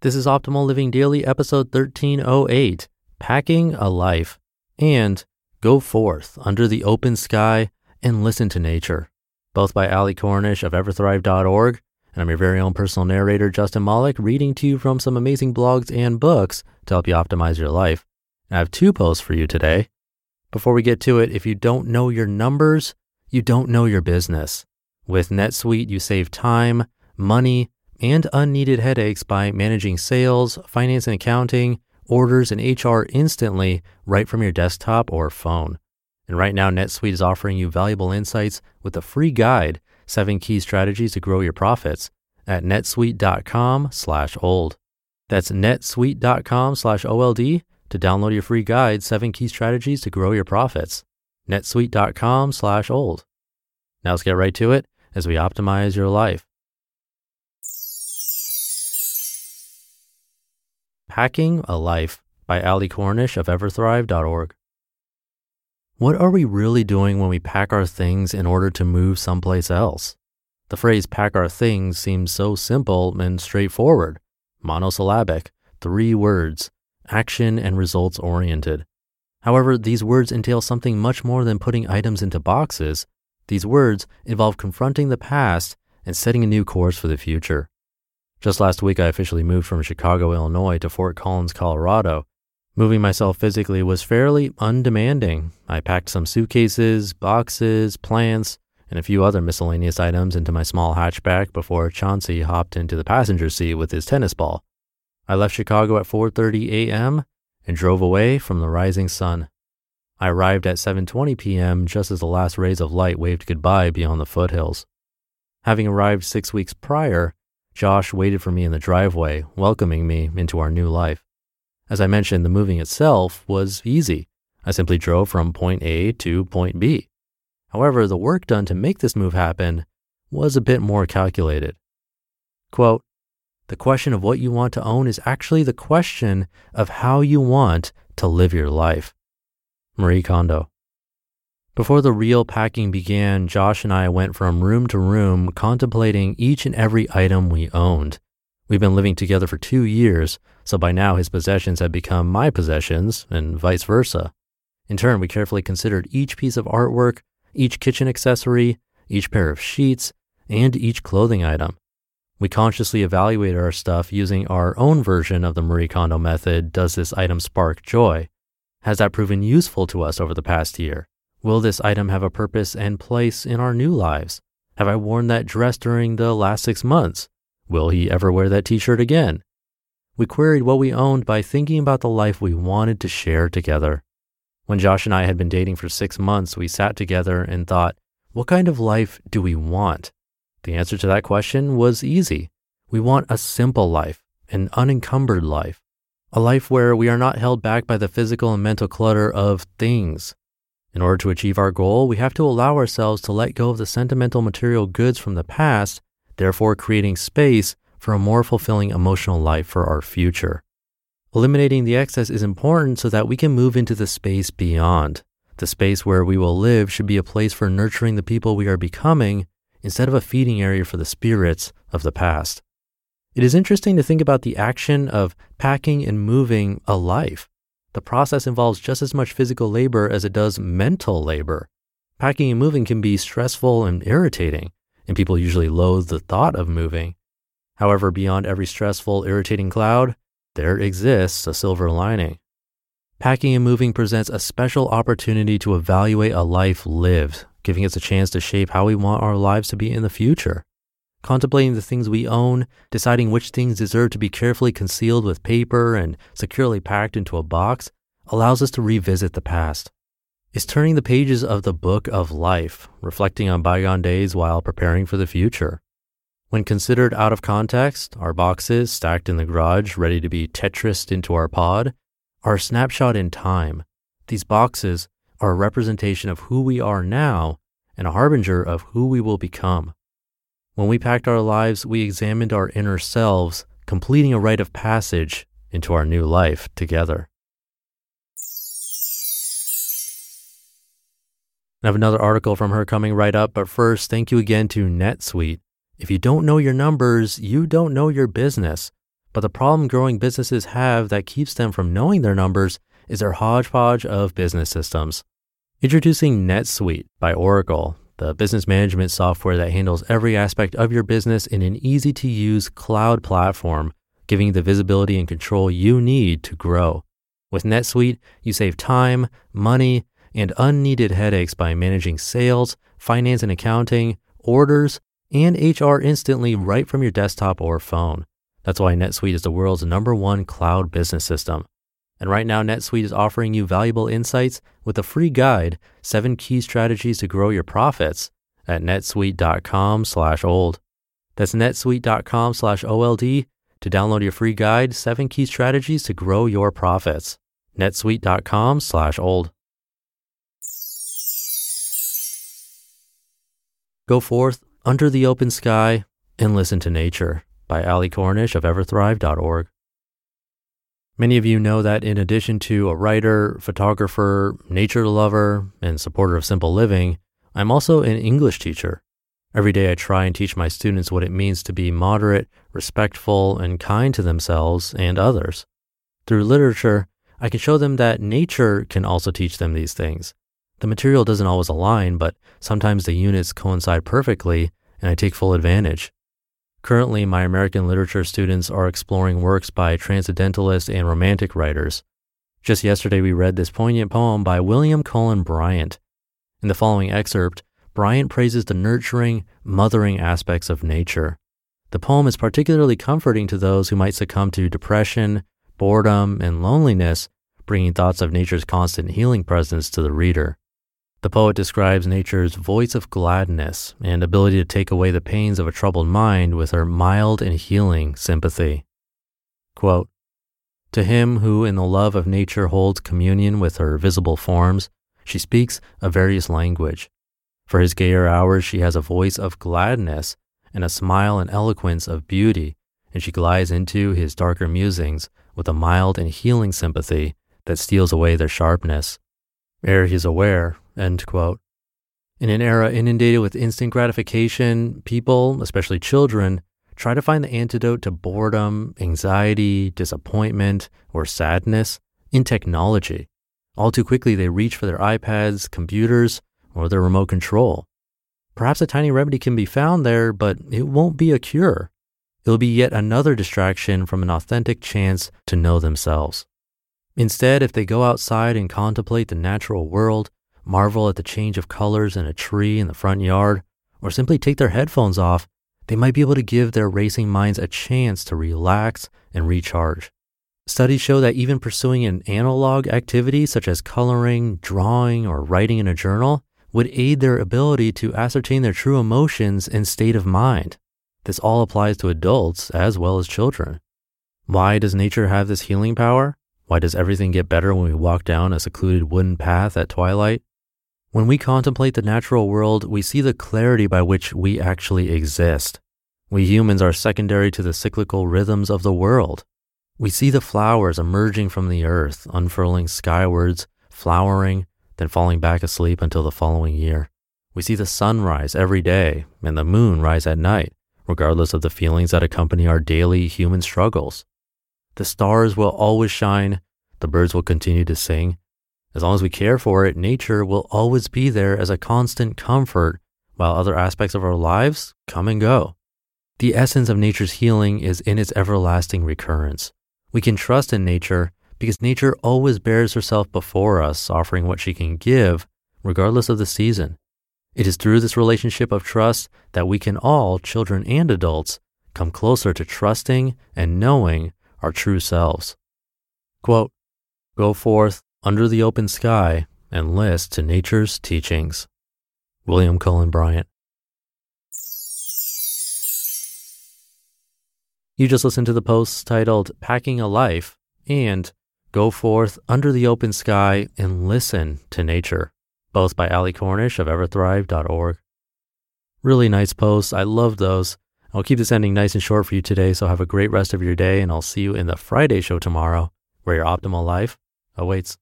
This is Optimal Living Daily, episode 1308 Packing a Life. And Go Forth Under the Open Sky and Listen to Nature, both by Ali Cornish of everthrive.org. And I'm your very own personal narrator, Justin Malik, reading to you from some amazing blogs and books to help you optimize your life. I have two posts for you today. Before we get to it, if you don't know your numbers, you don't know your business. With NetSuite, you save time, money, and unneeded headaches by managing sales, finance and accounting, orders, and HR instantly right from your desktop or phone. And right now, NetSuite is offering you valuable insights with a free guide, seven key strategies to grow your profits at netsuite.com slash old. That's netsuite.com slash OLD to download your free guide, seven key strategies to grow your profits. netsuite.com slash old. Now let's get right to it as we optimize your life. Packing a Life by Ali Cornish of everthrive.org. What are we really doing when we pack our things in order to move someplace else? The phrase pack our things seems so simple and straightforward, monosyllabic, three words, action and results oriented. However, these words entail something much more than putting items into boxes. These words involve confronting the past and setting a new course for the future. Just last week, I officially moved from Chicago, Illinois to Fort Collins, Colorado. Moving myself physically was fairly undemanding. I packed some suitcases, boxes, plants, and a few other miscellaneous items into my small hatchback before Chauncey hopped into the passenger seat with his tennis ball. I left Chicago at 4:30 a.m. and drove away from the rising sun. I arrived at 7:20 p.m. just as the last rays of light waved goodbye beyond the foothills. Having arrived 6 weeks prior, Josh waited for me in the driveway, welcoming me into our new life. As I mentioned, the moving itself was easy. I simply drove from point A to point B. However, the work done to make this move happen was a bit more calculated. Quote, the question of what you want to own is actually the question of how you want to live your life. Marie Kondo. Before the real packing began, Josh and I went from room to room contemplating each and every item we owned. We've been living together for two years, so by now his possessions had become my possessions and vice versa. In turn, we carefully considered each piece of artwork, each kitchen accessory, each pair of sheets, and each clothing item. We consciously evaluated our stuff using our own version of the Marie Kondo method Does this item spark joy? Has that proven useful to us over the past year? Will this item have a purpose and place in our new lives? Have I worn that dress during the last six months? Will he ever wear that t shirt again? We queried what we owned by thinking about the life we wanted to share together. When Josh and I had been dating for six months, we sat together and thought, what kind of life do we want? The answer to that question was easy. We want a simple life, an unencumbered life, a life where we are not held back by the physical and mental clutter of things, in order to achieve our goal, we have to allow ourselves to let go of the sentimental material goods from the past, therefore creating space for a more fulfilling emotional life for our future. Eliminating the excess is important so that we can move into the space beyond. The space where we will live should be a place for nurturing the people we are becoming instead of a feeding area for the spirits of the past. It is interesting to think about the action of packing and moving a life. The process involves just as much physical labor as it does mental labor. Packing and moving can be stressful and irritating, and people usually loathe the thought of moving. However, beyond every stressful, irritating cloud, there exists a silver lining. Packing and moving presents a special opportunity to evaluate a life lived, giving us a chance to shape how we want our lives to be in the future contemplating the things we own, deciding which things deserve to be carefully concealed with paper and securely packed into a box, allows us to revisit the past. It's turning the pages of the book of life, reflecting on bygone days while preparing for the future. When considered out of context, our boxes stacked in the garage ready to be tetrised into our pod are a snapshot in time. These boxes are a representation of who we are now and a harbinger of who we will become. When we packed our lives, we examined our inner selves, completing a rite of passage into our new life together. I have another article from her coming right up, but first, thank you again to NetSuite. If you don't know your numbers, you don't know your business. But the problem growing businesses have that keeps them from knowing their numbers is their hodgepodge of business systems. Introducing NetSuite by Oracle, the business management software that handles every aspect of your business in an easy to use cloud platform, giving you the visibility and control you need to grow. With NetSuite, you save time, money, and unneeded headaches by managing sales, finance and accounting, orders, and HR instantly right from your desktop or phone. That's why NetSuite is the world's number one cloud business system. And right now, NetSuite is offering you valuable insights with a free guide, seven key strategies to grow your profits at netsuite.com slash old. That's netsuite.com slash OLD to download your free guide, seven key strategies to grow your profits. netsuite.com slash old. Go forth under the open sky and listen to nature by Ali Cornish of everthrive.org. Many of you know that in addition to a writer, photographer, nature lover, and supporter of simple living, I'm also an English teacher. Every day I try and teach my students what it means to be moderate, respectful, and kind to themselves and others. Through literature, I can show them that nature can also teach them these things. The material doesn't always align, but sometimes the units coincide perfectly, and I take full advantage. Currently, my American literature students are exploring works by transcendentalist and romantic writers. Just yesterday, we read this poignant poem by William Cullen Bryant. In the following excerpt, Bryant praises the nurturing, mothering aspects of nature. The poem is particularly comforting to those who might succumb to depression, boredom, and loneliness, bringing thoughts of nature's constant healing presence to the reader. The poet describes nature's voice of gladness and ability to take away the pains of a troubled mind with her mild and healing sympathy. Quote, to him who in the love of nature holds communion with her visible forms, she speaks a various language. For his gayer hours, she has a voice of gladness and a smile and eloquence of beauty, and she glides into his darker musings with a mild and healing sympathy that steals away their sharpness. Ere he is aware, End quote. In an era inundated with instant gratification, people, especially children, try to find the antidote to boredom, anxiety, disappointment, or sadness in technology. All too quickly, they reach for their iPads, computers, or their remote control. Perhaps a tiny remedy can be found there, but it won't be a cure. It'll be yet another distraction from an authentic chance to know themselves. Instead, if they go outside and contemplate the natural world, marvel at the change of colors in a tree in the front yard, or simply take their headphones off, they might be able to give their racing minds a chance to relax and recharge. Studies show that even pursuing an analog activity such as coloring, drawing, or writing in a journal would aid their ability to ascertain their true emotions and state of mind. This all applies to adults as well as children. Why does nature have this healing power? Why does everything get better when we walk down a secluded wooden path at twilight? When we contemplate the natural world, we see the clarity by which we actually exist. We humans are secondary to the cyclical rhythms of the world. We see the flowers emerging from the earth, unfurling skywards, flowering, then falling back asleep until the following year. We see the sun rise every day and the moon rise at night, regardless of the feelings that accompany our daily human struggles. The stars will always shine, the birds will continue to sing, as long as we care for it, nature will always be there as a constant comfort while other aspects of our lives come and go. The essence of nature's healing is in its everlasting recurrence. We can trust in nature because nature always bears herself before us, offering what she can give, regardless of the season. It is through this relationship of trust that we can all, children and adults, come closer to trusting and knowing our true selves. Quote, Go forth under the open sky and list to nature's teachings. William Cullen Bryant. You just listened to the posts titled Packing a Life and Go Forth Under the Open Sky and Listen to Nature, both by Ali Cornish of everthrive.org. Really nice posts. I love those. I'll keep this ending nice and short for you today, so have a great rest of your day, and I'll see you in the Friday show tomorrow, where your optimal life awaits.